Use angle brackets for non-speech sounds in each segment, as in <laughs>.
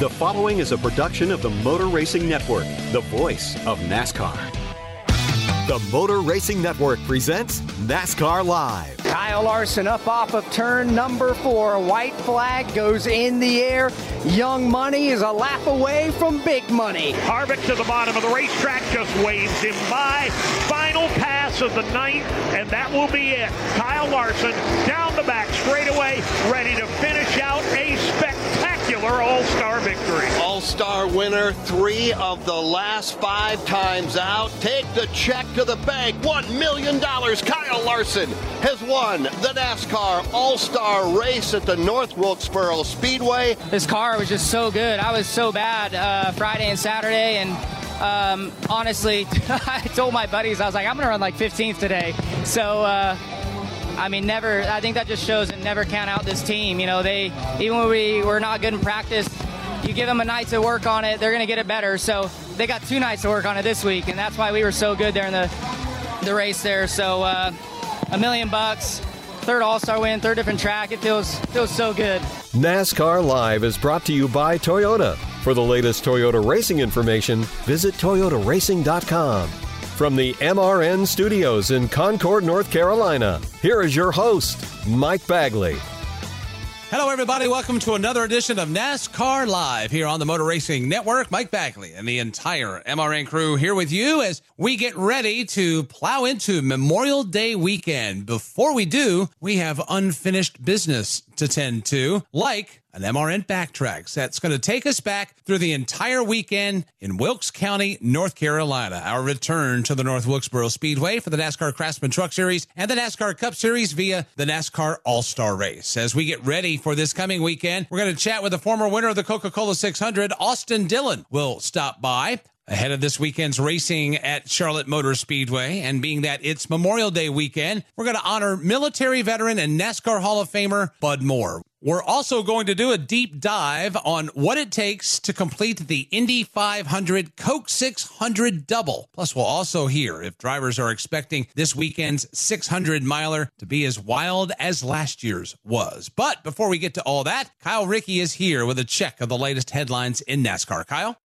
The following is a production of the Motor Racing Network, the voice of NASCAR. The Motor Racing Network presents NASCAR Live. Kyle Larson up off of turn number four. White flag goes in the air. Young Money is a lap away from big money. Harvick to the bottom of the racetrack just waves him by. Final pass of the ninth, and that will be it. Kyle Larson down the back straightaway, ready to finish out a spectacular all-star victory. All-star winner, three of the last five times out. Take the check to the bank. $1 million. Kyle Larson has won the NASCAR All-Star race at the North Wilkesboro Speedway. This car was just so good. I was so bad uh, Friday and Saturday, and um, honestly, <laughs> I told my buddies, I was like, I'm going to run like 15th today. So, uh, I mean, never. I think that just shows and never count out this team. You know, they even when we were not good in practice, you give them a night to work on it, they're going to get it better. So they got two nights to work on it this week, and that's why we were so good there in the the race there. So uh, a million bucks, third All Star win, third different track. It feels feels so good. NASCAR Live is brought to you by Toyota. For the latest Toyota racing information, visit toyotaracing.com. From the MRN studios in Concord, North Carolina, here is your host, Mike Bagley. Hello, everybody. Welcome to another edition of NASCAR Live here on the Motor Racing Network. Mike Bagley and the entire MRN crew here with you as we get ready to plow into Memorial Day weekend. Before we do, we have unfinished business to tend to, like an MRN Backtrax that's going to take us back through the entire weekend in Wilkes County, North Carolina. Our return to the North Wilkesboro Speedway for the NASCAR Craftsman Truck Series and the NASCAR Cup Series via the NASCAR All Star Race. As we get ready for this coming weekend, we're going to chat with the former winner of the Coca Cola 600, Austin Dillon, will stop by. Ahead of this weekend's racing at Charlotte Motor Speedway, and being that it's Memorial Day weekend, we're going to honor military veteran and NASCAR Hall of Famer Bud Moore. We're also going to do a deep dive on what it takes to complete the Indy 500 Coke 600 double. Plus, we'll also hear if drivers are expecting this weekend's 600 miler to be as wild as last year's was. But before we get to all that, Kyle Rickey is here with a check of the latest headlines in NASCAR. Kyle?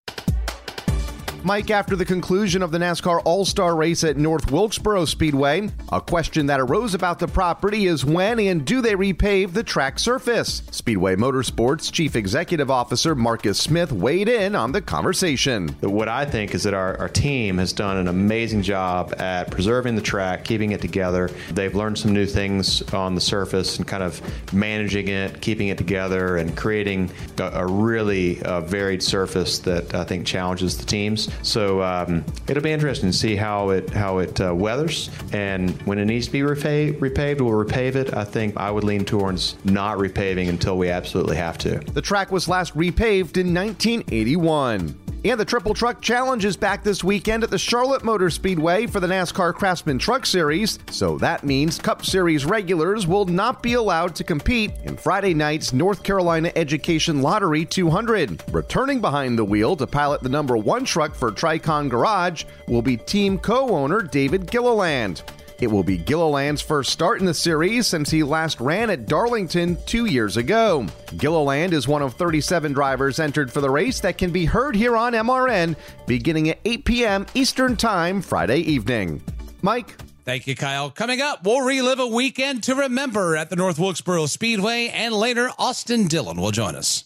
Mike, after the conclusion of the NASCAR All Star race at North Wilkesboro Speedway, a question that arose about the property is when and do they repave the track surface? Speedway Motorsports Chief Executive Officer Marcus Smith weighed in on the conversation. What I think is that our, our team has done an amazing job at preserving the track, keeping it together. They've learned some new things on the surface and kind of managing it, keeping it together, and creating a, a really uh, varied surface that I think challenges the teams. So um, it'll be interesting to see how it how it uh, weathers, and when it needs to be repaved, repaved, we'll repave it. I think I would lean towards not repaving until we absolutely have to. The track was last repaved in 1981. And the Triple Truck Challenge is back this weekend at the Charlotte Motor Speedway for the NASCAR Craftsman Truck Series. So that means Cup Series regulars will not be allowed to compete in Friday night's North Carolina Education Lottery 200. Returning behind the wheel to pilot the number one truck for Tricon Garage will be team co owner David Gilliland. It will be Gilliland's first start in the series since he last ran at Darlington two years ago. Gilliland is one of 37 drivers entered for the race that can be heard here on MRN beginning at 8 p.m. Eastern Time Friday evening. Mike? Thank you, Kyle. Coming up, we'll relive a weekend to remember at the North Wilkesboro Speedway, and later, Austin Dillon will join us.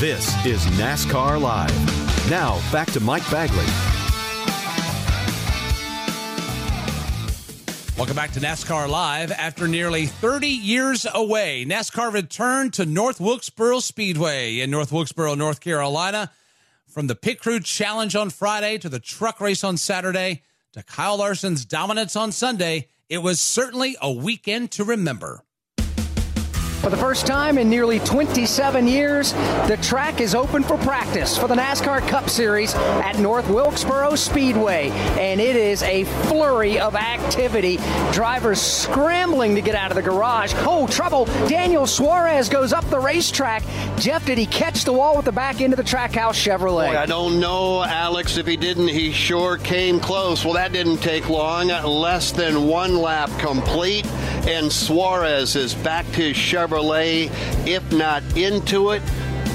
This is NASCAR Live. Now, back to Mike Bagley. Welcome back to NASCAR Live. After nearly 30 years away, NASCAR returned to North Wilkesboro Speedway in North Wilkesboro, North Carolina. From the Pit Crew Challenge on Friday to the truck race on Saturday to Kyle Larson's dominance on Sunday, it was certainly a weekend to remember. For the first time in nearly 27 years, the track is open for practice for the NASCAR Cup Series at North Wilkesboro Speedway. And it is a flurry of activity. Drivers scrambling to get out of the garage. Oh, trouble. Daniel Suarez goes up the racetrack. Jeff, did he catch the wall with the back end of the Trackhouse Chevrolet? Boy, I don't know, Alex. If he didn't, he sure came close. Well, that didn't take long. Less than one lap complete. And Suarez is back to his Chevrolet, if not into it,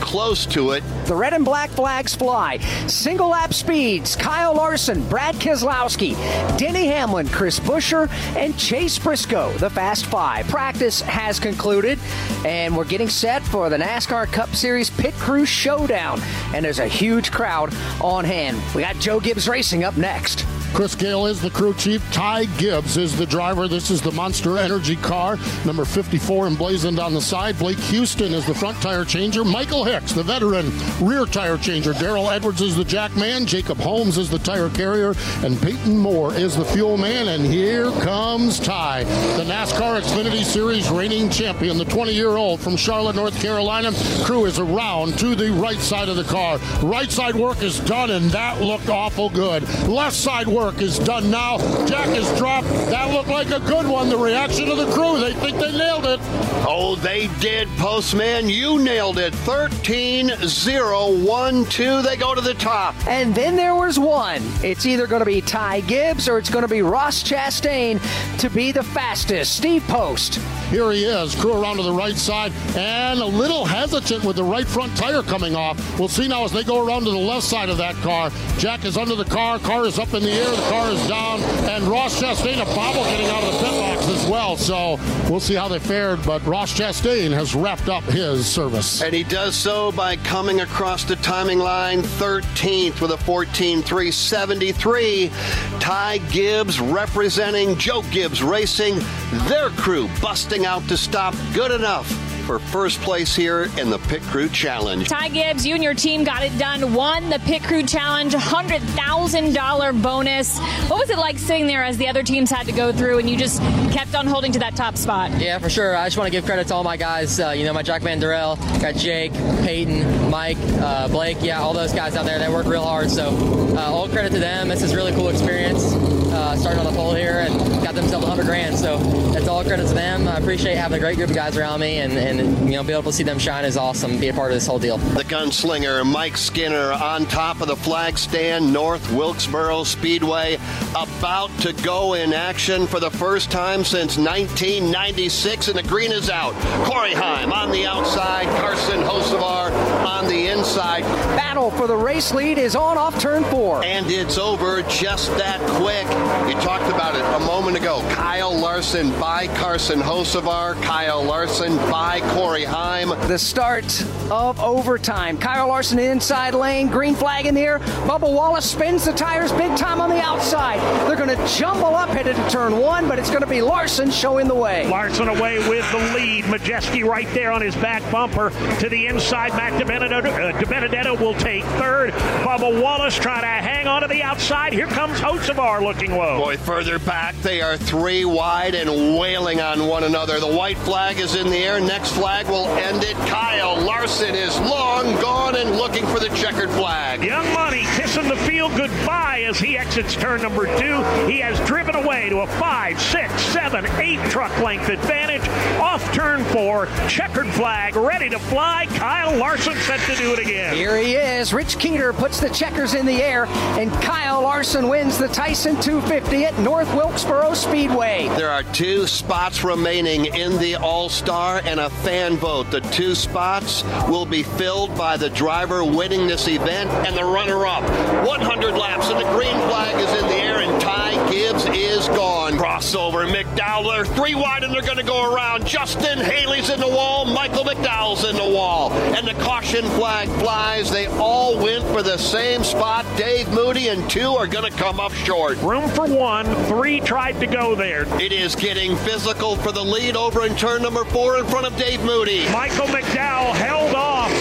close to it. The red and black flags fly. Single lap speeds Kyle Larson, Brad Keselowski, Denny Hamlin, Chris Buescher, and Chase Briscoe, the Fast Five. Practice has concluded, and we're getting set for the NASCAR Cup Series Pit Crew Showdown. And there's a huge crowd on hand. We got Joe Gibbs Racing up next. Chris Gayle is the crew chief. Ty Gibbs is the driver. This is the Monster Energy car, number 54 emblazoned on the side. Blake Houston is the front tire changer. Michael Hicks, the veteran rear tire changer. Daryl Edwards is the jack man. Jacob Holmes is the tire carrier. And Peyton Moore is the fuel man. And here comes Ty, the NASCAR Xfinity Series reigning champion, the 20 year old from Charlotte, North Carolina. Crew is around to the right side of the car. Right side work is done, and that looked awful good. Left side work is done now. Jack is dropped. That looked like a good one. The reaction of the crew, they think they nailed it. Oh, they did, Postman. You nailed it. 13 0 1 2. They go to the top. And then there was one. It's either going to be Ty Gibbs or it's going to be Ross Chastain to be the fastest. Steve Post. Here he is, crew around to the right side, and a little hesitant with the right front tire coming off. We'll see now as they go around to the left side of that car. Jack is under the car, car is up in the air, the car is down, and Ross Chastain, a bobble getting out of the pit box as well. So we'll see how they fared, but Ross Chastain has wrapped up his service. And he does so by coming across the timing line 13th with a 14.373. Ty Gibbs representing Joe Gibbs Racing, their crew busting out to stop good enough for first place here in the Pit Crew Challenge. Ty Gibbs, you and your team got it done, won the Pit Crew Challenge, $100,000 bonus. What was it like sitting there as the other teams had to go through and you just kept on holding to that top spot? Yeah, for sure. I just want to give credit to all my guys. Uh, you know, my Jack Van Durrell, got Jake, Peyton, Mike, uh, Blake. Yeah, all those guys out there that work real hard. So, uh, all credit to them. This is a really cool experience. Uh, starting on the pole here and got themselves 100 grand. So, it's all credit to them. I appreciate having a great group of guys around me and, and you know, be able to see them shine is awesome. Be a part of this whole deal. The gunslinger Mike Skinner on top of the flag stand, North Wilkesboro Speedway, about to go in action for the first time since 1996, and the green is out. Corey Heim on the outside, Carson Hocevar on the inside. Battle for the race lead is on off turn four. And it's over just that quick. You talked about it a moment ago. Kyle Larson by Carson Hocevar, Kyle Larson by Corey Heim. The start of overtime. Kyle Larson inside lane, green flag in the air. Bubba Wallace spins the tires big time on the outside. They're going to jumble up headed to turn one, but it's going to be Larson showing the way. Larson away with the lead. Majeski right there on his back bumper to the inside. Matt DiBenedetto, uh, DiBenedetto will take third. Bubba Wallace trying to hang on to the outside. Here comes Hocevar looking low. Boy, further back, they are three wide and wailing on one another. The white flag is in the air. Next flag will end it. Kyle Larson is long gone and looking for the checkered flag. Young Money kissing the field goodbye as he exits turn number two. He has driven away to a five, six, seven, eight truck length advantage. Off turn four, checkered flag, ready to fly. Kyle Larson set to do it again. Here he is. Rich Keeter puts the checkers in the air, and Kyle Larson wins the Tyson 250 at North Wilkesboro Speedway. There are two spots remaining in the All Star and a fan vote. The two spots will be filled by the driver winning this event and the runner up. 100 laps, and the green flag is in the air, and Ty Gibbs is gone. Crossover, McDowell, three wide, and they're going to go around. Justin Haley's in the wall, Michael McDowell's in the wall, and the caution flag flies. They all went for the same spot. Dave Moody and two are going to come up short. Room for one, three tried to go there. It is getting physical for the lead over in turn number four in front of Dave Moody. Michael McDowell held off,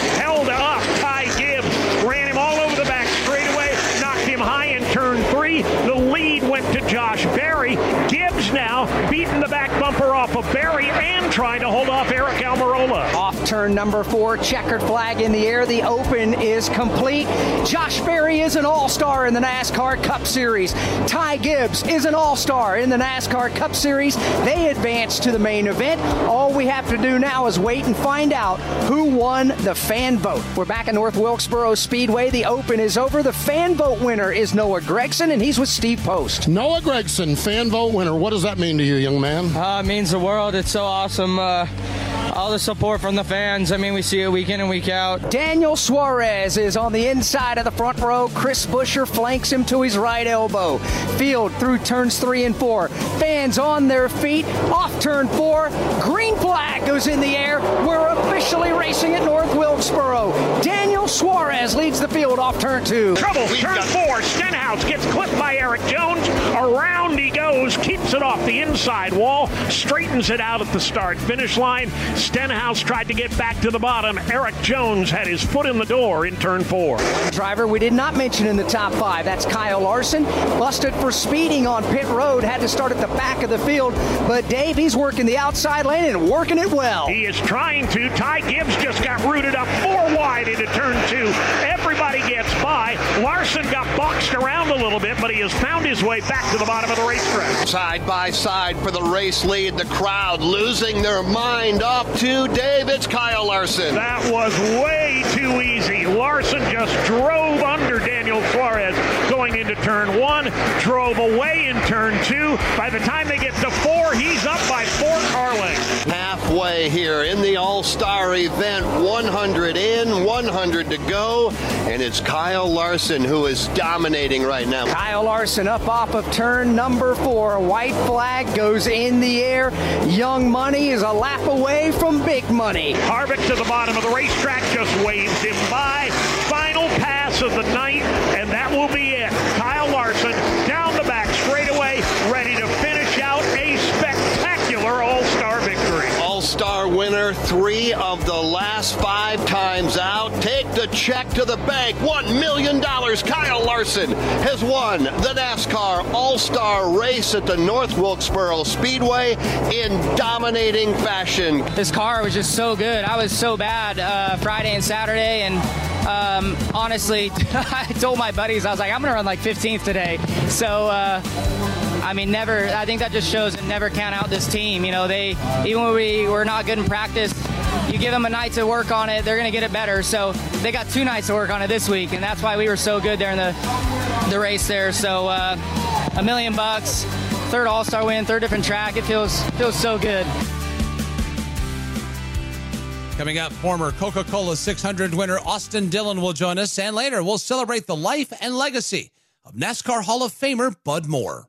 Josh Berry. Gibbs now beating the back bumper off of Berry and trying to hold off Aric Almirola. Off turn number four, checkered flag in the air. The open is complete. Josh Berry is an all star in the NASCAR Cup Series. Ty Gibbs is an all star in the NASCAR Cup Series. They advance to the main event. All we have to do now is wait and find out who won the fan vote. We're back at North Wilkesboro Speedway. The open is over. The fan vote winner is Noah Gragson, and he's with Steve Post. Noah Gragson, fan vote winner. What does that mean to you, young man? Uh, it means the world. It's so awesome. Uh, all the support from the fans. I mean, we see it week in and week out. Daniel Suarez is on the inside of the front row. Chris Buescher flanks him to his right elbow. Field through turns three and four. Fans on their feet. Off turn four. Green flag goes in the air. We're officially racing at North Wilkesboro. Daniel Suarez leads the field off turn two. Trouble, turn four. Stenhouse gets clipped by Erik Jones. Around he goes, keeps it off the inside wall, straightens it out at the start finish line. Stenhouse tried to get back to the bottom. Erik Jones had his foot in the door in turn four. Driver we did not mention in the top five. That's Kyle Larson. Busted for speeding on pit road. Had to start at the back of the field. But Dave, he's working the outside lane and working it well. He is trying to. Ty Gibbs just got rooted up four wide into turn two. Everybody gets by. Larson got boxed around a little bit, but he has found his way back to the bottom of the racetrack. Side by side for the race lead. The crowd losing their mind up to Dave. It's Kyle Larson. That was way too easy. Larson just drove under Daniel Suarez going into turn one, drove away in turn two. By the time they get to four, he's up by four car lengths. Halfway here in the All Star event, 100 in, 100 to go, and it's Kyle Larson who is dominating right now. Kyle Larson up off of turn number four. White flag goes in the air. Young Money is a lap away from Big Money. Harvick to the bottom of the racetrack just waves him by. Final pass of the night, Star winner, three of the last five times out. Take the check to the bank. $1 million. Kyle Larson has won the NASCAR All Star race at the North Wilkesboro Speedway in dominating fashion. This car was just so good. I was so bad uh, Friday and Saturday, and um, honestly, <laughs> I told my buddies I was like, I'm gonna run like 15th today. So. Uh, I mean, never. I think that just shows and never count out this team. You know, they even when we were not good in practice, you give them a night to work on it, they're gonna get it better. So they got two nights to work on it this week, and that's why we were so good there in the the race there. So uh, a million bucks, third All Star win, third different track. It feels feels so good. Coming up, former Coca Cola 600 winner Austin Dillon will join us, and later we'll celebrate the life and legacy of NASCAR Hall of Famer Bud Moore.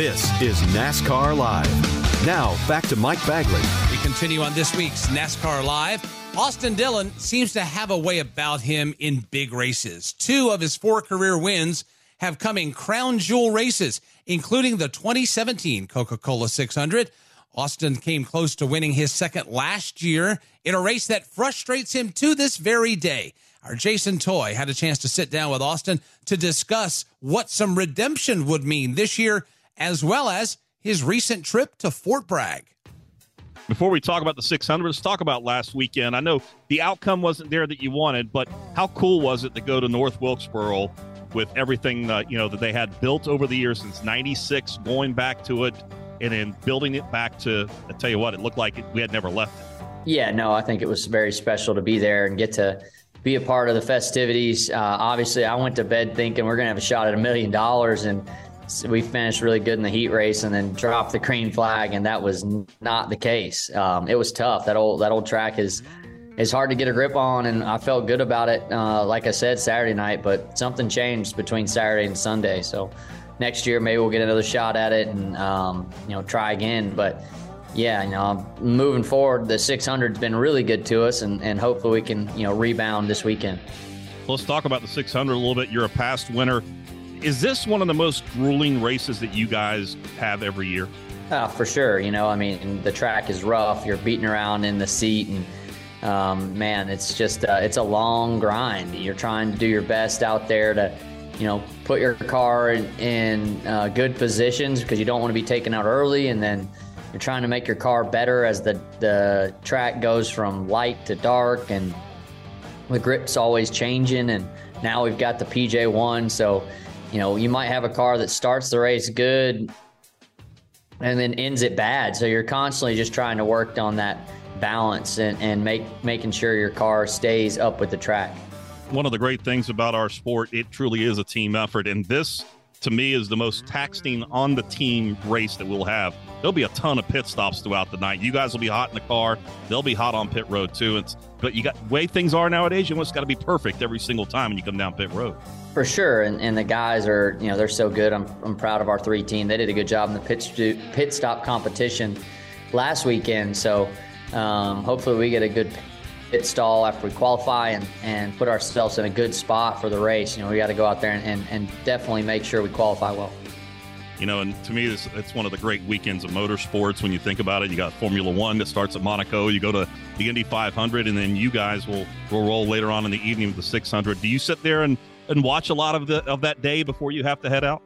This is NASCAR Live. Now, back to Mike Bagley. We continue on this week's NASCAR Live. Austin Dillon seems to have a way about him in big races. Two of his four career wins have come in crown jewel races, including the 2017 Coca Cola 600. Austin came close to winning his second last year in a race that frustrates him to this very day. Our Jason Toy had a chance to sit down with Austin to discuss what some redemption would mean this year, as well as his recent trip to Fort Bragg. Before we talk about the 600, let's talk about last weekend. I know the outcome wasn't there that you wanted, but how cool was it to go to North Wilkesboro with everything that you know that they had built over the years since '96, going back to it and then building it back to? I tell you what, it looked like it, we had never left it. Yeah, no, I think it was very special to be there and get to be a part of the festivities. Uh, obviously, I went to bed thinking we're going to have a shot at a million dollars, and we finished really good in the heat race, and then dropped the green flag, and that was not the case. Um, it was tough. That old that old track is is hard to get a grip on, and I felt good about it. Uh, like I said, Saturday night, but something changed between Saturday and Sunday. So next year, maybe we'll get another shot at it and um, you know try again, but yeah, you know, moving forward, the 600's been really good to us, and, and hopefully we can, you know, rebound this weekend. Let's talk about the 600 a little bit. You're a past winner. Is this one of the most grueling races that you guys have every year? Oh, for sure. You know, I mean, the track is rough. You're beating around in the seat, and um, man, it's just uh, it's a long grind. You're trying to do your best out there to, you know, put your car in, in uh, good positions because you don't want to be taken out early, and then you're trying to make your car better as the, the track goes from light to dark and the grip's always changing. And now we've got the PJ1. So, you know, you might have a car that starts the race good and then ends it bad. So you're constantly just trying to work on that balance and, and make making sure your car stays up with the track. One of the great things about our sport, it truly is a team effort. And this to me is the most taxing on the team race that we'll have. There'll be a ton of pit stops throughout the night. You guys will be hot in the car. They'll be hot on pit road too. It's but you got way things are nowadays. You almost got to be perfect every single time when you come down pit road. For sure, and, and the guys are you know they're so good. I'm, I'm proud of our three team. They did a good job in the pit pit stop competition last weekend. So um, hopefully we get a good pit stall after we qualify and, and put ourselves in a good spot for the race. You know, we got to go out there and, and, and, definitely make sure we qualify well. You know, and to me, it's, it's one of the great weekends of motorsports when you think about it. You got Formula One that starts at Monaco. You go to the Indy 500, and then you guys will, will roll later on in the evening with the 600. Do you sit there and, and watch a lot of the of that day before you have to head out?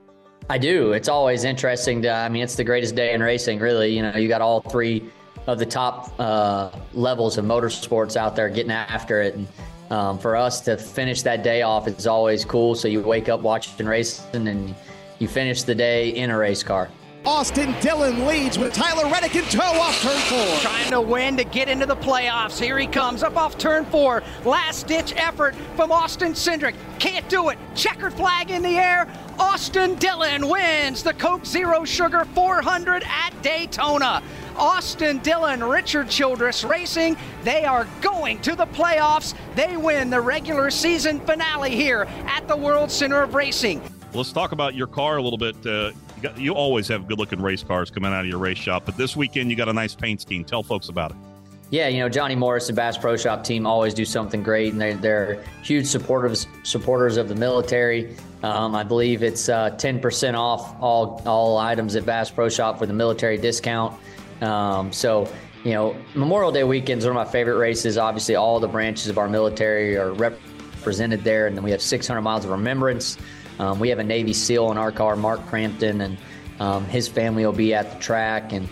I do. It's always interesting to. I mean, it's the greatest day in racing. Really, you know, you got all three of the top uh, levels of motorsports out there getting after it. And um, for us to finish that day off is always cool. So you wake up watching racing and you finish the day in a race car. Austin Dillon leads with Tyler Reddick in tow off turn four. Trying to win to get into the playoffs. Here he comes up off turn four. Last ditch effort from Austin Cindric. Can't do it. Checkered flag in the air. Austin Dillon wins the Coke Zero Sugar 400 at Daytona. Austin Dillon, Richard Childress Racing. They are going to the playoffs. They win the regular season finale here at the World Center of Racing. Let's talk about your car a little bit. Uh, you, got, you always have good looking race cars coming out of your race shop, but this weekend you got a nice paint scheme. Tell folks about it. Yeah, you know Johnny Morris and Bass Pro Shop team always do something great, and they're, they're huge supporters supporters of the military. Um, I believe it's uh, 10% off all all items at Bass Pro Shop for the military discount. Um, so, you know, Memorial Day weekend is one of my favorite races. Obviously, all the branches of our military are represented there, and then we have 600 miles of remembrance. Um, we have a Navy SEAL in our car, Mark Crampton, and um, his family will be at the track. And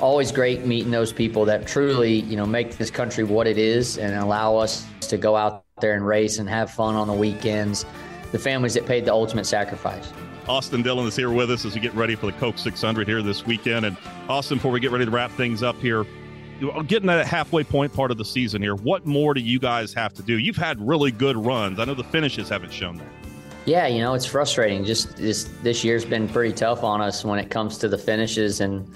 always great meeting those people that truly, you know, make this country what it is and allow us to go out there and race and have fun on the weekends. The families that paid the ultimate sacrifice. Austin Dillon is here with us as we get ready for the Coke 600 here this weekend. And Austin, before we get ready to wrap things up here, getting at a halfway point part of the season here, what more do you guys have to do? You've had really good runs. I know the finishes haven't shown that. Yeah, you know, it's frustrating. Just this this year's been pretty tough on us when it comes to the finishes and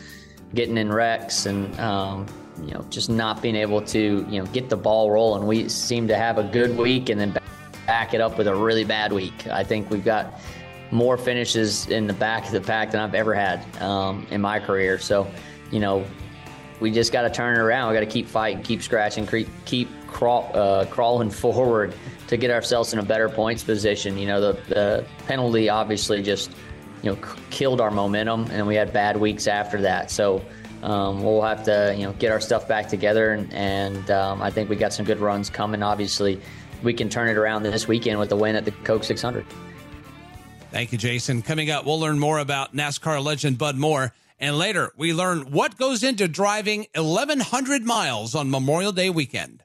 getting in wrecks and um, you know just not being able to you know get the ball rolling. We seem to have a good week and then back it up with a really bad week. I think we've got more finishes in the back of the pack than I've ever had um, in my career. So, you know, we just got to turn it around. We got to keep fighting, keep scratching, keep keep uh, crawling <laughs> forward to get ourselves in a better points position. You know, the, the penalty obviously just you know c- killed our momentum, and we had bad weeks after that. So. Um, we'll have to, you know, get our stuff back together, and, and um, I think we got some good runs coming. Obviously, we can turn it around this weekend with the win at the Coke 600. Thank you, Jason. Coming up, we'll learn more about NASCAR legend Bud Moore. And later, we learn what goes into driving 1,100 miles on Memorial Day weekend.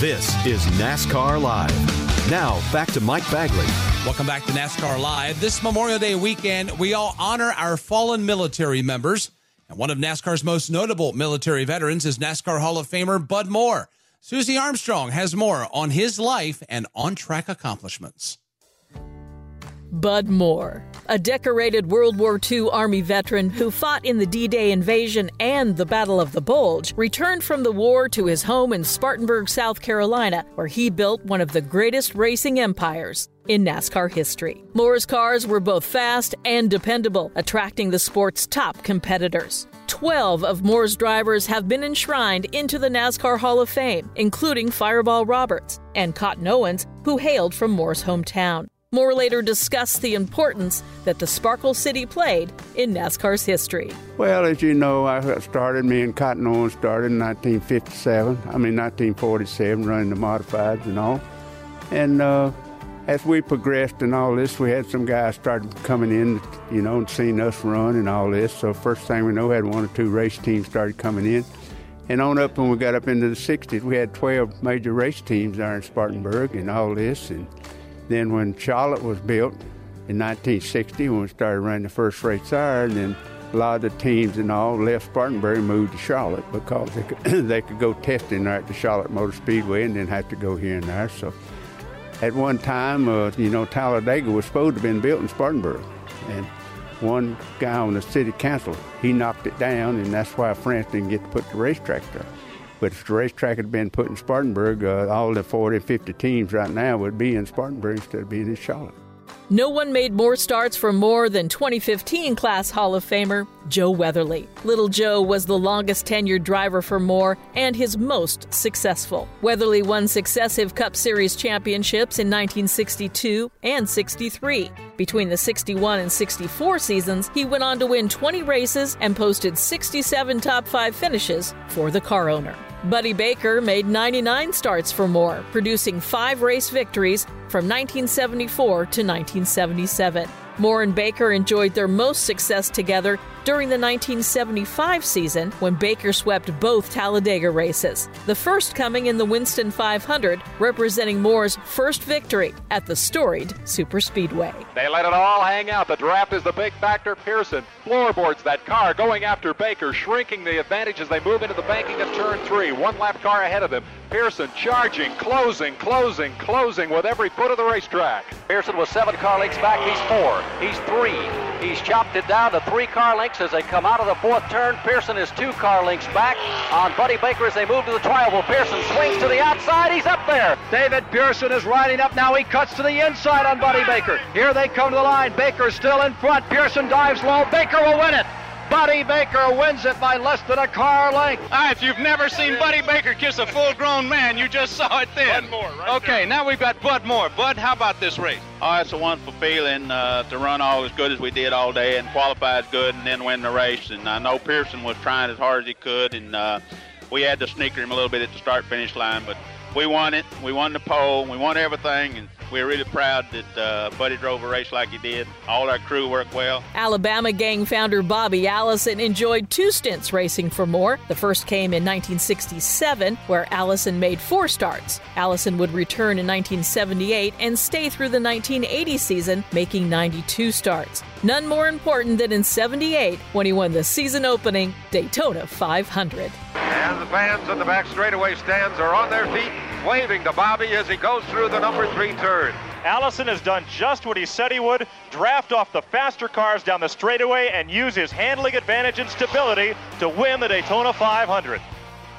This is NASCAR Live. Now, back to Mike Bagley. Welcome back to NASCAR Live. This Memorial Day weekend, we all honor our fallen military members. And one of NASCAR's most notable military veterans is NASCAR Hall of Famer Bud Moore. Susie Armstrong has more on his life and on track accomplishments. Bud Moore, a decorated World War II Army veteran who fought in the D Day invasion and the Battle of the Bulge, returned from the war to his home in Spartanburg, South Carolina, where he built one of the greatest racing empires in NASCAR history. Moore's cars were both fast and dependable, attracting the sport's top competitors. 12 of Moore's drivers have been enshrined into the NASCAR Hall of Fame, including Fireball Roberts and Cotton Owens, who hailed from Moore's hometown. Moore later discussed the importance that the Sparkle City played in NASCAR's history. Well, as you know, I started, me and Cotton Owens started in 1957, I mean 1947, running the modifieds and all. And uh, as we progressed and all this, we had some guys started coming in, you know, and seeing us run and all this. So first thing we know, we had one or two race teams started coming in. And on up when we got up into the 60s, we had 12 major race teams there in Spartanburg and all this. And then when Charlotte was built in 1960, when we started running the first race there, and then a lot of the teams and all left Spartanburg moved to Charlotte because they could, <clears throat> they could go testing there at the Charlotte Motor Speedway and then have to go here and there. So at one time, uh, you know, Talladega was supposed to have been built in Spartanburg. And one guy on the city council, he knocked it down, and that's why France didn't get to put the racetrack there. But if the racetrack had been put in Spartanburg, uh, all the 40, 50 teams right now would be in Spartanburg instead of being in Charlotte. No one made more starts for Moore than 2015 class Hall of Famer Joe Weatherly. Little Joe was the longest tenured driver for Moore and his most successful. Weatherly won successive Cup Series championships in 1962 and 63. Between the 61 and 64 seasons, he went on to win 20 races and posted 67 top 5 finishes for the car owner. Buddy Baker made 99 starts for Moore, producing five race victories from 1974 to 1977. Moore and Baker enjoyed their most success together during the 1975 season when Baker swept both Talladega races, the first coming in the Winston 500, representing Moore's first victory at the storied Superspeedway. They let it all hang out. The draft is the big factor. Pearson floorboards that car, going after Baker, shrinking the advantage as they move into the banking of turn three. One lap car ahead of them. Pearson charging, closing, closing, closing with every foot of the racetrack. Pearson was seven car lengths back. He's four. He's three. He's chopped it down to three car lengths as they come out of the fourth turn. Pearson is two car lengths back on Buddy Baker as they move to the trial. Pearson swings to the outside. He's up there. David Pearson is riding up now. He cuts to the inside on Buddy Baker. Here they come to the line. Baker's still in front. Pearson dives low. Baker will win it. Buddy Baker wins it by less than a car length. All right, if you've never seen Buddy Baker kiss a full-grown man, you just saw it then. Bud Moore, right Okay, there. now we've got Bud Moore. Bud, how about this race? Oh, it's a wonderful feeling uh, to run all as good as we did all day and qualify as good and then win the race. And I know Pearson was trying as hard as he could, and uh, we had to sneaker him a little bit at the start-finish line, but we won it. We won the pole. We won everything, and we're really proud that uh, Buddy drove a race like he did. All our crew worked well. Alabama gang founder Bobby Allison enjoyed two stints racing for Moore. The first came in 1967, where Allison made four starts. Allison would return in 1978 and stay through the 1980 season, making 92 starts. None more important than in 78 when he won the season opening Daytona 500. And the fans in the back straightaway stands are on their feet, waving to Bobby as he goes through the number three turn. Allison has done just what he said he would draft off the faster cars down the straightaway and use his handling advantage and stability to win the Daytona 500.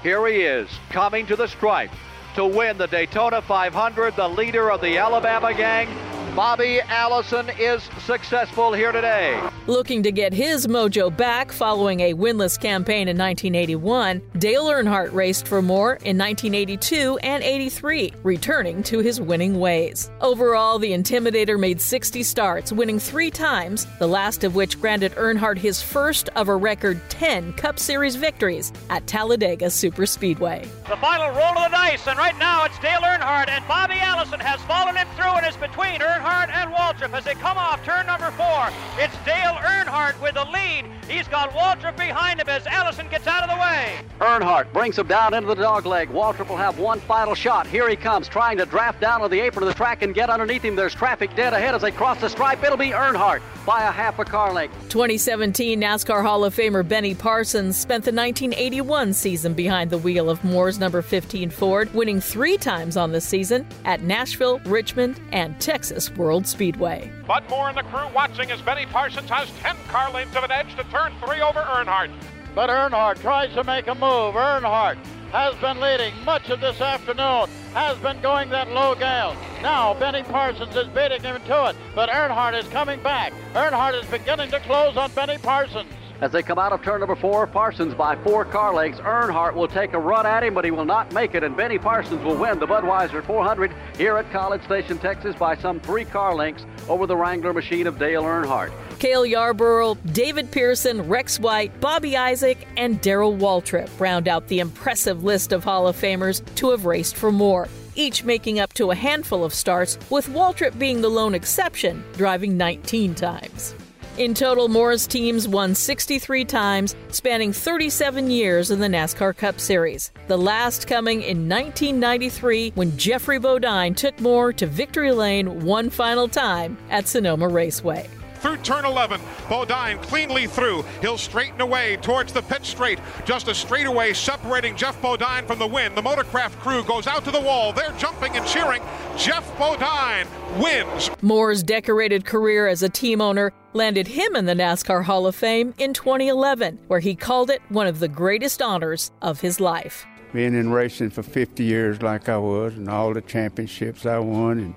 Here he is, coming to the stripe to win the Daytona 500, the leader of the Alabama gang, Bobby Allison is successful here today. Looking to get his mojo back following a winless campaign in 1981, Dale Earnhardt raced for Moore in 1982 and 83, returning to his winning ways. Overall, the Intimidator made 60 starts, winning three times, the last of which granted Earnhardt his first of a record 10 Cup Series victories at Talladega Superspeedway. The final roll of the dice, and right now it's Dale Earnhardt, and Bobby Allison has followed him through and is between Earnhardt Earnhardt and Waltrip as they come off turn number four. It's Dale Earnhardt with the lead. He's got Waltrip behind him as Allison gets out of the way. Earnhardt brings him down into the dogleg. Waltrip will have one final shot. Here he comes, trying to draft down on the apron of the track and get underneath him. There's traffic dead ahead as they cross the stripe. It'll be Earnhardt by a half a car length. 2017 NASCAR Hall of Famer Benny Parsons spent the 1981 season behind the wheel of Moore's number 15 Ford, winning three times on the season at Nashville, Richmond, and Texas World Speedway. Bud Moore and the crew watching as Benny Parsons has 10 car lengths of an edge to turn three over Earnhardt. But Earnhardt tries to make a move. Earnhardt has been leading much of this afternoon, has been going that low gal. Now Benny Parsons is beating him to it, but Earnhardt is coming back. Earnhardt is beginning to close on Benny Parsons. As they come out of turn number four, Parsons by four car lengths. Earnhardt will take a run at him, but he will not make it, and Benny Parsons will win the Budweiser 400 here at College Station, Texas by some three car lengths over the Wrangler machine of Dale Earnhardt. Cale Yarborough, David Pearson, Rex White, Bobby Isaac, and Darrell Waltrip round out the impressive list of Hall of Famers to have raced for Moore, each making up to a handful of starts, with Waltrip being the lone exception, driving 19 times. In total, Moore's teams won 63 times, spanning 37 years in the NASCAR Cup Series. The last coming in 1993 when Geoffrey Bodine took Moore to victory lane one final time at Sonoma Raceway through turn 11. Bodine cleanly through. He'll straighten away towards the pit straight. Just a straightaway separating Geoff Bodine from the win. The Motorcraft crew goes out to the wall. They're jumping and cheering. Geoff Bodine wins. Moore's decorated career as a team owner landed him in the NASCAR Hall of Fame in 2011, where he called it one of the greatest honors of his life. Being in racing for 50 years, like I was, and all the championships I won, and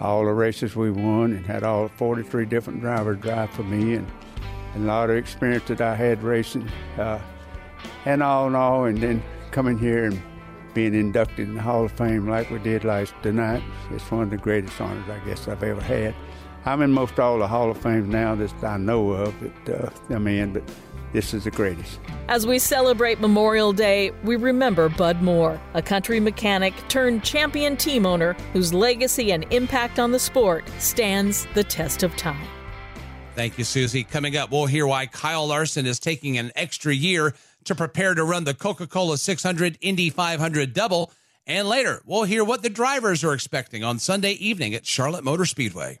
all the races we won and had all 43 different drivers drive for me and, and a lot of experience that I had racing. Uh, and all in all, and then coming here and being inducted in the Hall of Fame like we did last night, it's one of the greatest honors I guess I've ever had. I'm in most all the Hall of Fames now that I know of that uh, I'm in, but this is the greatest. As we celebrate Memorial Day, we remember Bud Moore, a country mechanic turned champion team owner whose legacy and impact on the sport stands the test of time. Thank you, Susie. Coming up, we'll hear why Kyle Larson is taking an extra year to prepare to run the Coca Cola 600 Indy 500 double. And later, we'll hear what the drivers are expecting on Sunday evening at Charlotte Motor Speedway.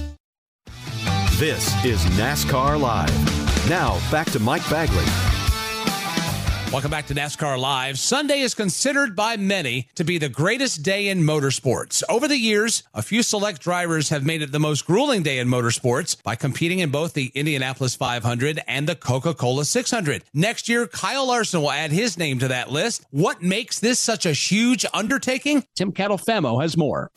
This is NASCAR Live. Now, back to Mike Bagley. Welcome back to NASCAR Live. Sunday is considered by many to be the greatest day in motorsports. Over the years, a few select drivers have made it the most grueling day in motorsports by competing in both the Indianapolis 500 and the Coca Cola 600. Next year, Kyle Larson will add his name to that list. What makes this such a huge undertaking? Tim Catalfamo has more.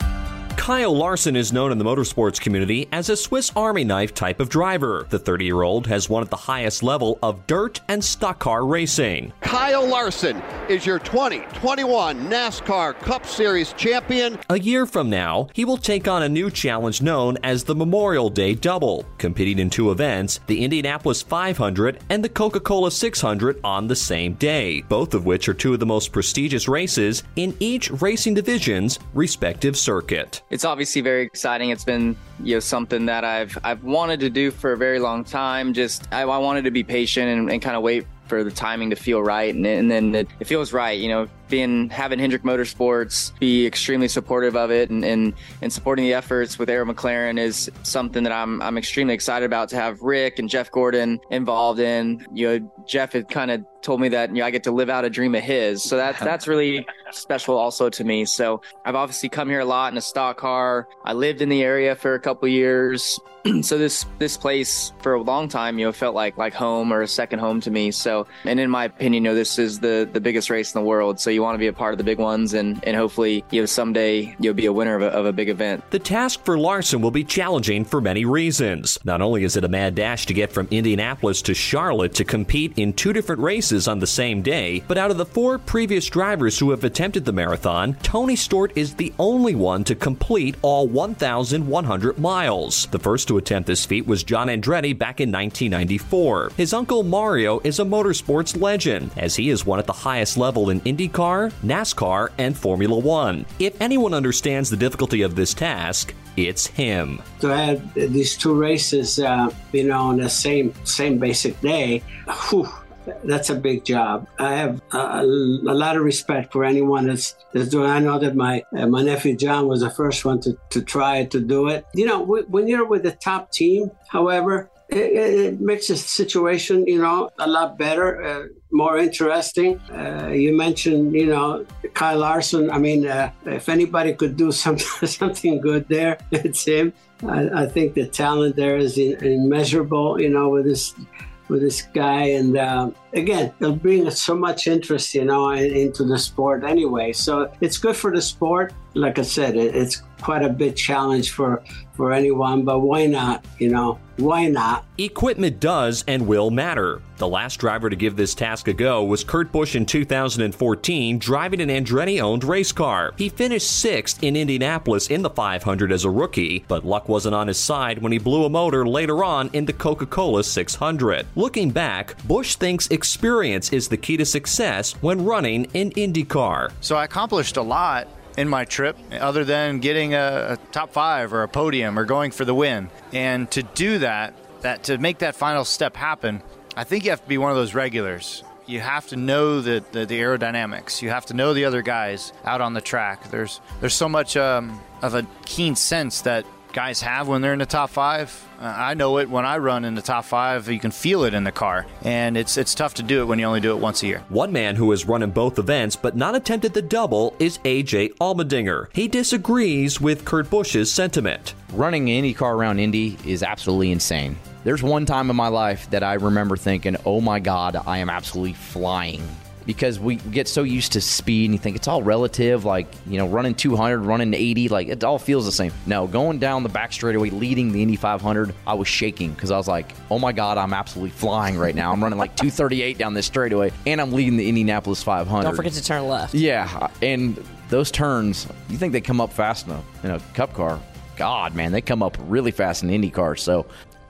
Kyle Larson is known in the motorsports community as a Swiss Army knife type of driver. The 30 year old has won at the highest level of dirt and stock car racing. Kyle Larson is your 2021 NASCAR Cup Series champion. A year from now, he will take on a new challenge known as the Memorial Day Double, competing in two events, the Indianapolis 500 and the Coca Cola 600 on the same day, both of which are two of the most prestigious races in each racing division's respective circuit. It's obviously very exciting. It's been you know something that I've I've wanted to do for a very long time. Just I, I wanted to be patient and, and kind of wait for the timing to feel right, and, and then it, it feels right. You know, being having Hendrick Motorsports be extremely supportive of it and, and, and supporting the efforts with Arrow McLaren is something that I'm I'm extremely excited about to have Rick and Jeff Gordon involved in. You know, Jeff had kind of told me that you know I get to live out a dream of his, so that's <laughs> that's really special also to me. So I've obviously come here a lot in a stock car. I lived in the area for a couple years, <clears throat> so this this place for a long time you know felt like like home or a second home to me. So and in my opinion, you know this is the the biggest race in the world. So you want to be a part of the big ones and, and hopefully you know someday you'll be a winner of a, of a big event. The task for Larson will be challenging for many reasons. Not only is it a mad dash to get from Indianapolis to Charlotte to compete in two different races on the same day, but out of the four previous drivers who have attempted the marathon, Tony Stewart is the only one to complete all 1,100 miles. The first to attempt this feat was John Andretti back in 1994. His uncle Mario is a motorsports legend, as he has won at the highest level in IndyCar, NASCAR, and Formula One. If anyone understands the difficulty of this task, it's him. To have these two races, uh, you know, on the same same basic day, whew, that's a big job. I have a, a, lot of respect for anyone that's, that's doing. I know that my uh, my nephew John was the first one to, to try to do it. You know, w- when you're with the top team, however, it, it, makes the situation, you know, a lot better, uh, more interesting. Uh, you mentioned, you know, Kyle Larson. I mean, uh, if anybody could do <laughs> something something good there, <laughs> it's him. I, I think the talent there is immeasurable. You know, with this with this guy, and uh, again, it'll bring so much interest, you know, into the sport anyway. So it's good for the sport. Like I said, it, it's quite a big challenge for for anyone, but why not? You know, why not? Equipment does and will matter. The last driver to give this task a go was Kurt Busch in 2014, driving an Andretti owned race car. He finished sixth in Indianapolis in the 500 as a rookie, but luck wasn't on his side when he blew a motor later on in the Coca Cola 600. Looking back, Busch thinks experience is the key to success when running an IndyCar. So I accomplished a lot in my trip other than getting a, a, top five or a podium or going for the win. And to do that, that to make that final step happen, I think you have to be one of those regulars. You have to know the, the, the aerodynamics. You have to know the other guys out on the track. There's there's so much um, of a keen sense that guys have when they're in the top five. Uh, I know it when I run in the top five. You can feel it in the car, and it's it's tough to do it when you only do it once a year. One man who has run in both events but not attempted the double is AJ Allmendinger. He disagrees with Kurt Busch's sentiment. Running any car around Indy is absolutely insane. There's one time in my life that I remember thinking, "Oh my God, I am absolutely flying." Because we get so used to speed and you think it's all relative, like, you know, running 200, running 80, like it all feels the same. No, going down the back straightaway, leading the Indy 500, I was shaking because I was like, oh my God, I'm absolutely flying right now. I'm running like <laughs> 238 down this straightaway and I'm leading the Indianapolis 500. Don't forget to turn left. Yeah. And those turns, you think they come up fast enough in a cup car. God, man, they come up really fast in Indy cars. So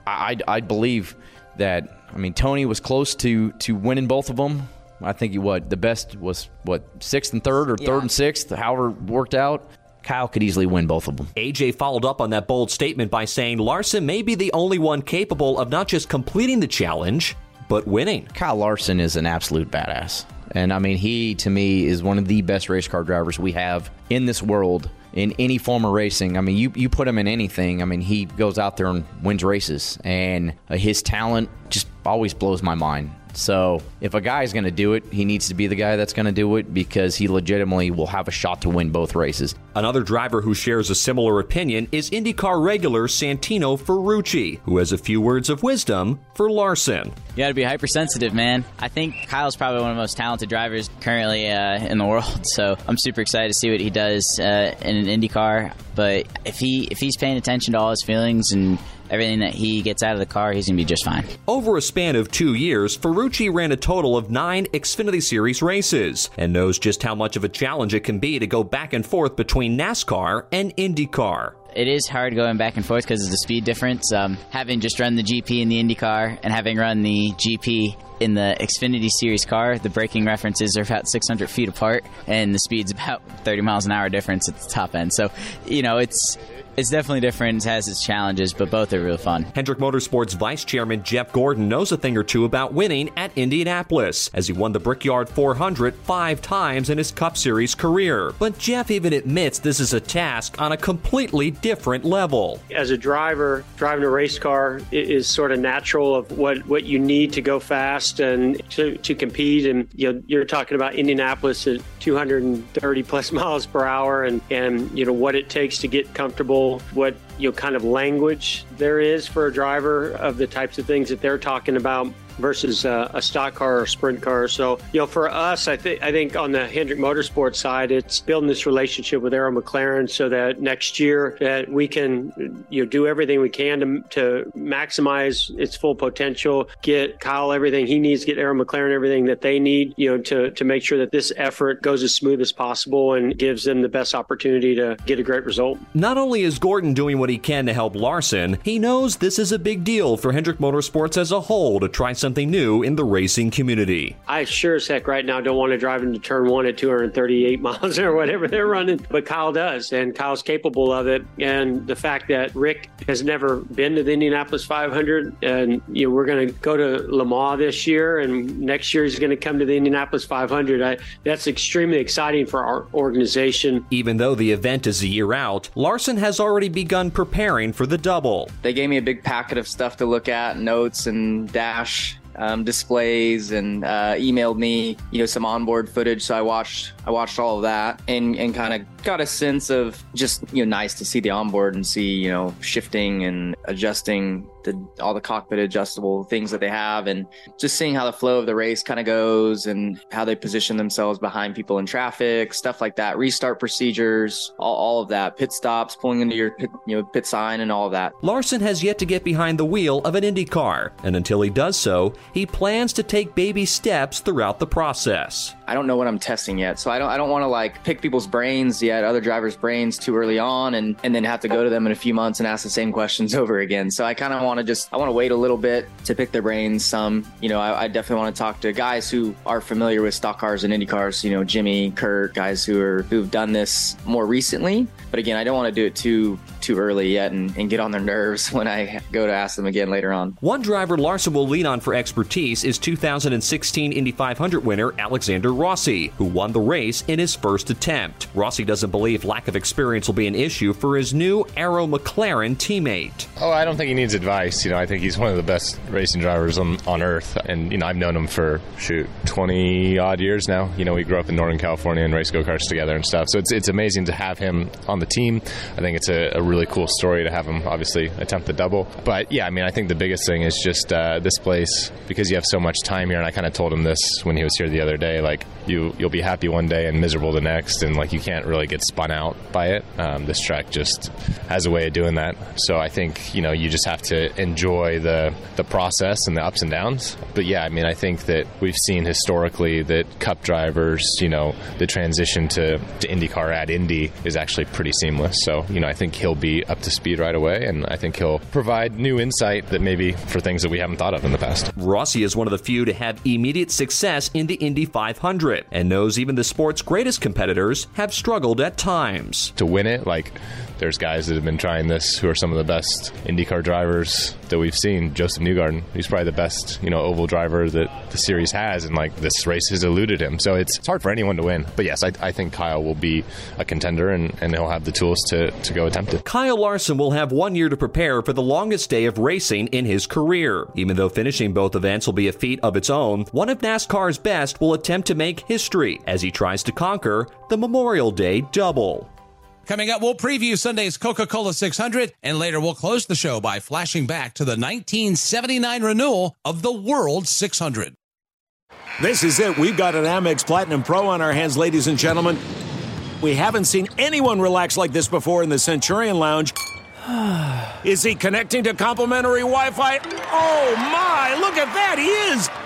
I, I, I believe that, I mean, Tony was close to, to winning both of them I think he what the best was what sixth and third or yeah. third and sixth, however worked out. Kyle could easily win both of them. AJ followed up on that bold statement by saying Larson may be the only one capable of not just completing the challenge, but winning. Kyle Larson is an absolute badass. And I mean, he to me is one of the best race car drivers we have in this world in any form of racing. I mean, you, you put him in anything. I mean, he goes out there and wins races, and uh, his talent just always blows my mind. So if a guy's going to do it, he needs to be the guy that's going to do it because he legitimately will have a shot to win both races. Another driver who shares a similar opinion is IndyCar regular Santino Ferrucci, who has a few words of wisdom for Larson. You got to be hypersensitive, man. I think Kyle's probably one of the most talented drivers currently uh, in the world. <laughs> So I'm super excited to see what he does uh, in an IndyCar. But if he if he's paying attention to all his feelings and everything that he gets out of the car, he's going to be just fine. Over a span of two years, Ferrucci ran a total of nine Xfinity Series races and knows just how much of a challenge it can be to go back and forth between NASCAR and IndyCar it is hard going back and forth because of the speed difference. Um, having just run the GP in the IndyCar and having run the GP in the Xfinity Series car, the braking references are about 600 feet apart, and the speed's <laughs> about 30 miles an hour difference at the top end. So, you know, it's it's definitely different. It has its challenges, but both are real fun. Hendrick Motorsports Vice Chairman Jeff Gordon knows a thing or two about winning at Indianapolis, as he won the Brickyard 400 five times in his Cup Series career. But Jeff even admits this is a task on a completely different level. As a driver, driving a race car is sort of natural of what, what you need to go fast and to, to compete. And you know, you're talking about Indianapolis at 230 plus <laughs> miles per hour, and and you know what it takes to get comfortable what you know kind of language there is for a driver of the types of things that they're talking about versus uh, a stock car or sprint car. So, you know, for us, I think I think on the Hendrick Motorsports side, it's building this relationship with Arrow McLaren so that next year that we can you know do everything we can to, to maximize its full potential, get Kyle everything he needs, get Arrow McLaren everything that they need, you know, to to make sure that this effort goes as smooth as possible and gives them the best opportunity to get a great result. Not only is Gordon doing what he can to help Larson, he knows this is a big deal for Hendrick Motorsports as a whole to try something new in the racing community. I sure as heck right now don't want to drive into turn one at 238 <laughs> miles or whatever they're running, but Kyle does, and Kyle's capable of it. And the fact that Rick has never been to the Indianapolis 500, and you know we're going to go to Le Mans this year, and next year he's going to come to the Indianapolis 500. I, that's extremely exciting for our organization. Even though the event is a year out, Larson has already begun preparing for the double. They gave me a big packet of stuff to look at, notes and dash um, displays and uh, emailed me, you know, some onboard footage. So I watched, I watched all of that and, and kind of got a sense of just, you know, nice to see the onboard and see, you know, shifting and adjusting the, all the cockpit adjustable things that they have and just seeing how the flow of the race kind of goes and how they position themselves behind people in traffic, stuff like that, restart procedures, all, all of that, pit stops, pulling into your pit, you know, pit sign and all of that. Larson has yet to get behind the wheel of an Indy car, and until he does so, he plans to take baby steps throughout the process. I don't know what I'm testing yet, so I don't I don't want to like pick people's brains yet, other drivers' brains too early on, and and then have to go to them in a few months and ask the same questions <laughs> over again. So I kind of want to just I want to wait a little bit to pick their brains. Some, you know, I, I definitely want to talk to guys who are familiar with stock cars and Indy cars. You know, Jimmy, Kurt, guys who are who've done this more recently. But again, I don't want to do it too too early yet and, and get on their nerves <laughs> when I go to ask them again later on. One driver Larson will lean on for expertise is 2016 Indy 500 winner Alexander Rossi, who won the race in his first attempt. Rossi doesn't believe lack of experience will be an issue for his new Arrow McLaren teammate. Oh, I don't think he needs advice. You know, I think he's one of the best racing drivers on, on earth. And, you know, I've known him for, shoot, 20 odd years now. You know, we grew up in Northern California and race go karts together and stuff. So it's, it's amazing to have him on the team. I think it's a, a really cool story to have him obviously attempt the double. But yeah, I mean, I think the biggest thing is just uh, this place because you have so much time here. And I kind of told him this when he was here the other day. Like, you you'll be happy one day and miserable the next, and like you can't really get spun out by it. Um, this track just has a way of doing that. So I think you know you just have to enjoy the the process and the ups and downs. But yeah, I mean, I think that we've seen historically that Cup drivers, you know, the transition to to IndyCar at Indy is actually pretty seamless. So you know, I think he'll be up to speed right away, and I think he'll provide new insight that maybe for things that we haven't thought of in the past. Rossi is one of the few to have immediate success in the Indy 500 and knows even the sport's greatest competitors have struggled at times. To win it, like there's guys that have been trying this who are some of the best IndyCar drivers that we've seen. Josef Newgarden, he's probably the best, you know, oval driver that the series has, and like this race has eluded him. So it's, it's hard for anyone to win. But yes, I, I think Kyle will be a contender, and, and he'll have the tools to, to go attempt it. Kyle Larson will have one year to prepare for the longest day of racing in his career. Even though finishing both events will be a feat of its own, one of NASCAR's best will attempt to make history as he tries to conquer the Memorial Day double. Coming up, we'll preview Sunday's Coca Cola 600, and later we'll close the show by flashing back to the 1979 renewal of the World 600. This is it. We've got an Amex Platinum Pro on our hands, ladies and gentlemen. We haven't seen anyone relax like this before in the Centurion Lounge. <sighs> Is he connecting to complimentary Wi Fi? Oh my, look at that, he is!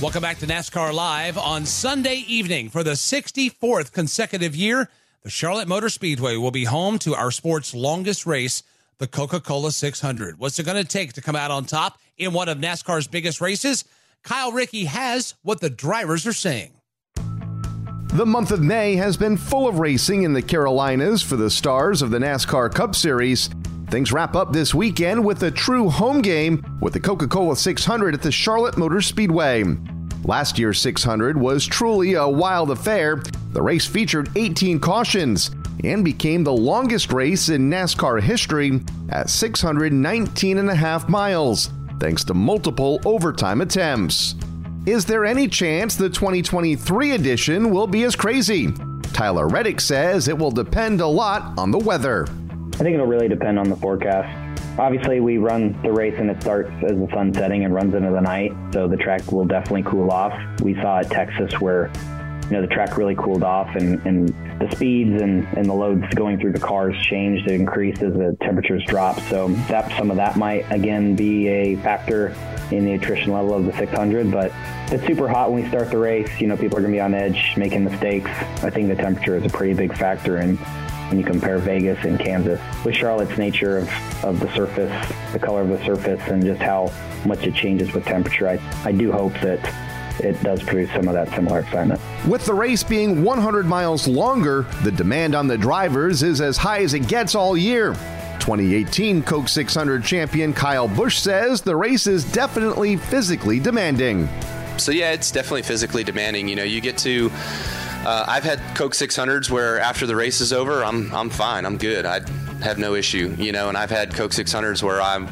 Welcome back to NASCAR Live on Sunday evening for the 64th consecutive year. The Charlotte Motor Speedway will be home to our sport's longest race, the Coca Cola 600. What's it going to take to come out on top in one of NASCAR's biggest races? Kyle Rickey has what the drivers are saying. The month of May has been full of racing in the Carolinas for the stars of the NASCAR Cup Series. Things wrap up this weekend with a true home game with the Coca Cola 600 at the Charlotte Motor Speedway. Last year's 600 was truly a wild affair. The race featured 18 cautions and became the longest race in NASCAR history at 619 and a half miles, thanks to multiple overtime attempts. Is there any chance the 2023 edition will be as crazy? Tyler Reddick says it will depend a lot on the weather. I think it'll really depend on the forecast. Obviously, we run the race and it starts as the sun setting and runs into the night, so the track will definitely cool off. We saw at Texas where you know the track really cooled off and, and the speeds and, and the loads going through the cars changed, it increased as the temperatures dropped. So that some of that might again be a factor in the attrition level of the 600. But it's super hot when we start the race. You know, people are going to be on edge, making mistakes. I think the temperature is a pretty big factor in when you compare Vegas and Kansas. With Charlotte's nature of, of the surface, the color of the surface, and just how much it changes with temperature, I, I do hope that it does produce some of that similar excitement. With the race being 100 miles longer, the demand on the drivers is as high as it gets all year. 2018 Coke 600 champion Kyle Busch says the race is definitely physically demanding. So, yeah, it's definitely physically demanding. You know, you get to uh, I've had Coke 600s where after the race is over, I'm I'm fine, I'm good, I have no issue, you know. And I've had Coke 600s where I'm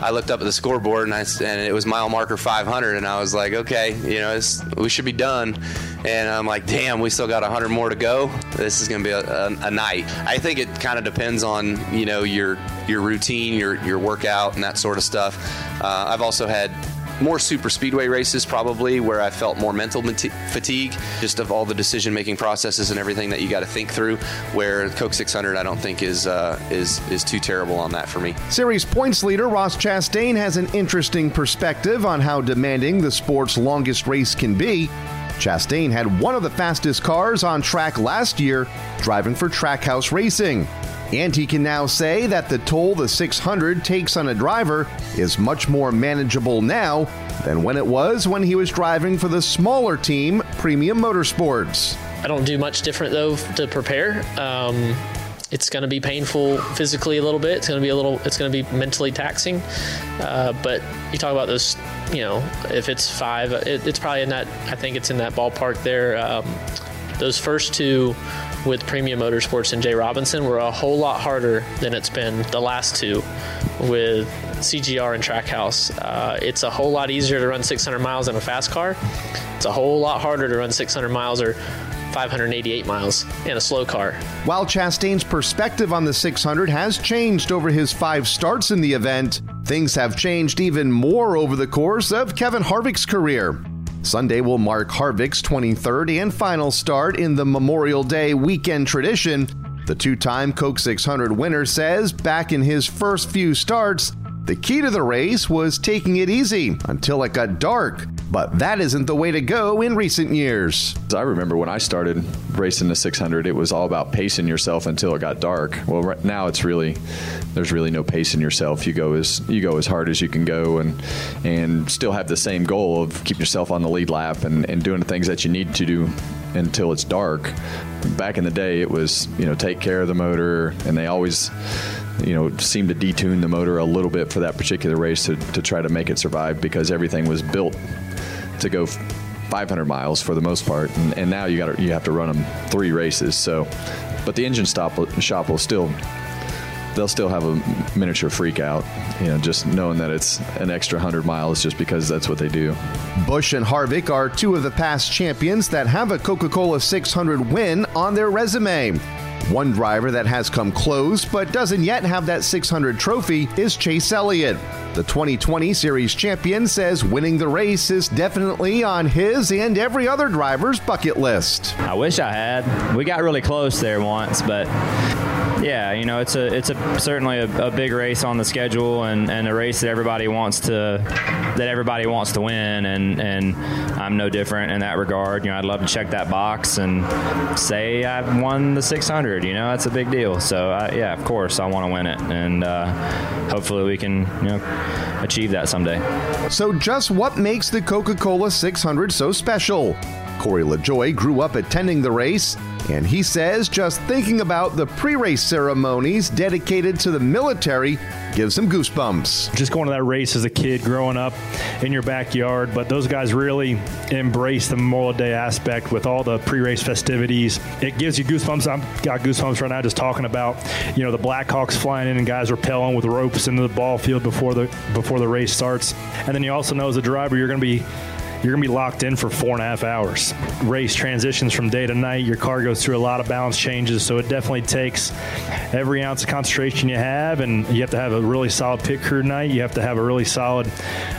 I looked up at the scoreboard and I and it was mile marker 500, and I was like, okay, you know, we should be done. And I'm like, damn, we still got 100 more to go. This is going to be a, a, a night. I think it kind of depends on you know your your routine, your your workout, and that sort of stuff. Uh, I've also had more super speedway races probably where I felt more mental fatigue just of all the decision making processes and everything that you got to think through where Coke 600 I don't think is uh, is is too terrible on that for me. Series points leader Ross Chastain has an interesting perspective on how demanding the sport's longest race can be. Chastain had one of the fastest cars on track last year driving for Trackhouse Racing. And he can now say that the toll the 600 takes on a driver is much more manageable now than when it was when he was driving for the smaller team, Premium Motorsports. I don't do much different though to prepare. Um, it's going to be painful physically a little bit. It's going to be a little. It's going to be mentally taxing. Uh, but you talk about those. You know, if it's five, it, it's probably in that. I think it's in that ballpark there. Um, those first two with Premium Motorsports and Jay Robinson were a whole lot harder than it's been the last two with CGR and Trackhouse. Uh, it's a whole lot easier to run 600 miles in a fast car. It's a whole lot harder to run 600 miles or 588 miles in a slow car. While Chastain's perspective on the 600 has changed over his five starts in the event, things have changed even more over the course of Kevin Harvick's career. Sunday will mark Harvick's 23rd and final start in the Memorial Day weekend tradition. The two time Coke 600 winner says back in his first few starts, The key to the race was taking it easy until it got dark, but that isn't the way to go in recent years. I remember when I started racing the 600, it was all about pacing yourself until it got dark. Well, right now it's really there's really no pacing yourself. You go as you go as hard as you can go, and and still have the same goal of keeping yourself on the lead lap and, and doing the things that you need to do until it's dark. Back in the day, it was you know take care of the motor, and they always you know seemed to detune the motor a little bit for that particular race to, to try to make it survive because everything was built to go 500 miles for the most part, and, and now you got you have to run them three races. So, but the engine stop shop will still they'll still have a miniature freak out, you know, just knowing that it's an extra 100 miles just because that's what they do. Busch and Harvick are two of the past champions that have a Coca Cola 600 win on their resume. One driver that has come close but doesn't yet have that 600 trophy is Chase Elliott. The 2020 Series champion says winning the race is definitely on his and every other driver's bucket list. I wish I had. We got really close there once, but yeah, you know, it's a it's a certainly a, a, big race on the schedule and, and a race that everybody wants to that everybody wants to win and and I'm no different in that regard. You know, I'd love to check that box and say I've won the 600. You know, that's a big deal. So I, yeah, of course I want to win it, and uh, hopefully we can you know achieve that someday. So just what makes the Coca-Cola 600 so special? Corey LaJoie grew up attending the race and he says just thinking about the pre race ceremonies dedicated to the military gives him goosebumps. Just going to that race as a kid growing up in your backyard, but those guys really embrace the Memorial Day aspect with all the pre race festivities. It gives you goosebumps. I've got goosebumps right now just talking about, you know, the Blackhawks flying in and guys rappelling with ropes into the ball field before the before the race starts. And then you also know as a driver you're going to be you're going to be locked in for four and a half hours. Race transitions from day to night. Your car goes through a lot of balance changes, so it definitely takes every ounce of concentration you have, and you have to have a really solid pit crew night. You have to have a really solid,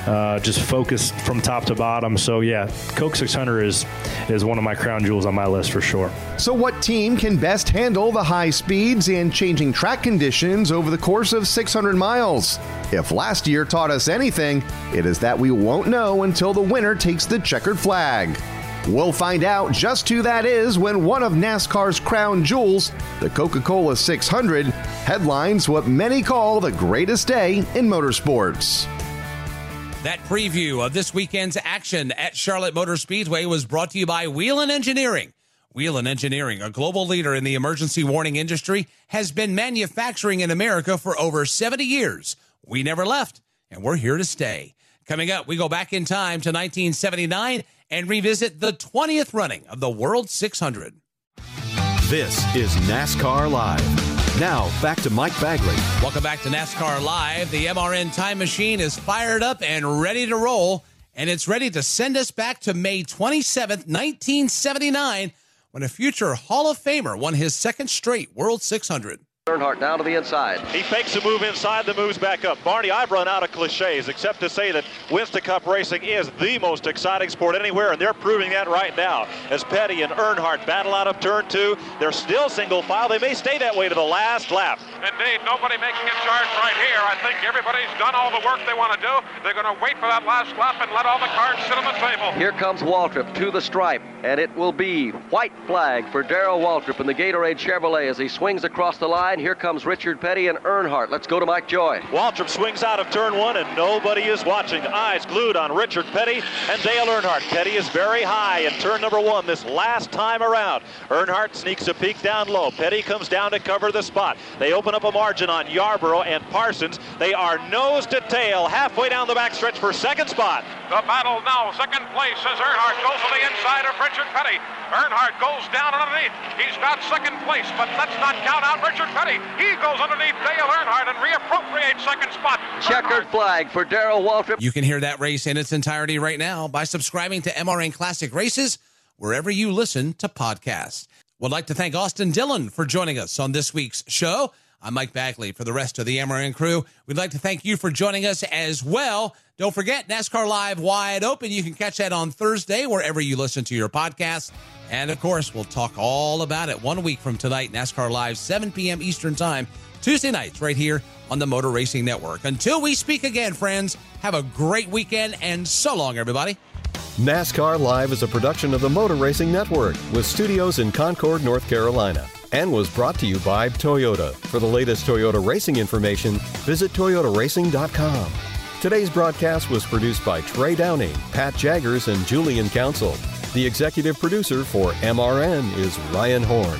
uh, just focus from top to bottom. So yeah, Coke 600 is is one of my crown jewels on my list for sure. So what team can best handle the high speeds and changing track conditions over the course of 600 miles? If last year taught us anything, it is that we won't know until the winner takes the checkered flag. We'll find out just who that is when one of NASCAR's crown jewels, the Coca Cola 600, headlines what many call the greatest day in motorsports. That preview of this weekend's action at Charlotte Motor Speedway was brought to you by Whelen Engineering. Whelen Engineering, a global leader in the emergency warning industry, has been manufacturing in America for over 70 years. We never left, and we're here to stay. Coming up, we go back in time to 1979 and revisit the 20th running of the World 600. This is NASCAR Live. Now, back to Mike Bagley. Welcome back to NASCAR Live. The MRN time machine is fired up and ready to roll, and it's ready to send us back to May 27th, 1979, when a future Hall of Famer won his second straight World 600. Earnhardt down to the inside. He fakes a move inside, the moves back up. Barney, I've run out of cliches except to say that Winston Cup racing is the most exciting sport anywhere, and they're proving that right now. As Petty and Earnhardt battle out of turn two, they're still single file. They may stay that way to the last lap. Indeed, nobody making a charge right here. I think everybody's done all the work they want to do. They're going to wait for that last lap and let all the cards sit on the table. Here comes Waltrip to the stripe, and it will be white flag for Darrell Waltrip in the Gatorade Chevrolet as he swings across the line line. Here comes Richard Petty and Earnhardt. Let's go to Mike Joy. Waltrip swings out of turn one, and nobody is watching. Eyes glued on Richard Petty and Dale Earnhardt. Petty is very high in turn number one this last time around. Earnhardt sneaks a peek down low. Petty comes down to cover the spot. They open up a margin on Yarborough and Parsons. They are nose to tail halfway down the backstretch for second spot. The battle now, second place as Earnhardt goes to the inside of Richard Petty. Earnhardt goes down underneath. He's got second place, but let's not count out Richard Petty. He goes underneath Dale Earnhardt and reappropriates second spot. Checkered flag for Darrell Waltrip. You can hear that race in its entirety right now by subscribing to MRN Classic Races wherever you listen to podcasts. Would like to thank Austin Dillon for joining us on this week's show. I'm Mike Bagley. For the rest of the MRN crew, we'd like to thank you for joining us as well. Don't forget NASCAR Live Wide Open. You can catch that on Thursday wherever you listen to your podcast. And of course, we'll talk all about it one week from tonight, NASCAR Live, 7 p.m. Eastern Time, Tuesday nights, right here on the Motor Racing Network. Until we speak again, friends, have a great weekend and so long, everybody. NASCAR Live is a production of the Motor Racing Network with studios in Concord, North Carolina, and was brought to you by Toyota. For the latest Toyota racing information, visit toyotaracing.com. Today's broadcast was produced by Trey Downing, Pat Jaggers, and Julian Council. The executive producer for MRN is Ryan Horn.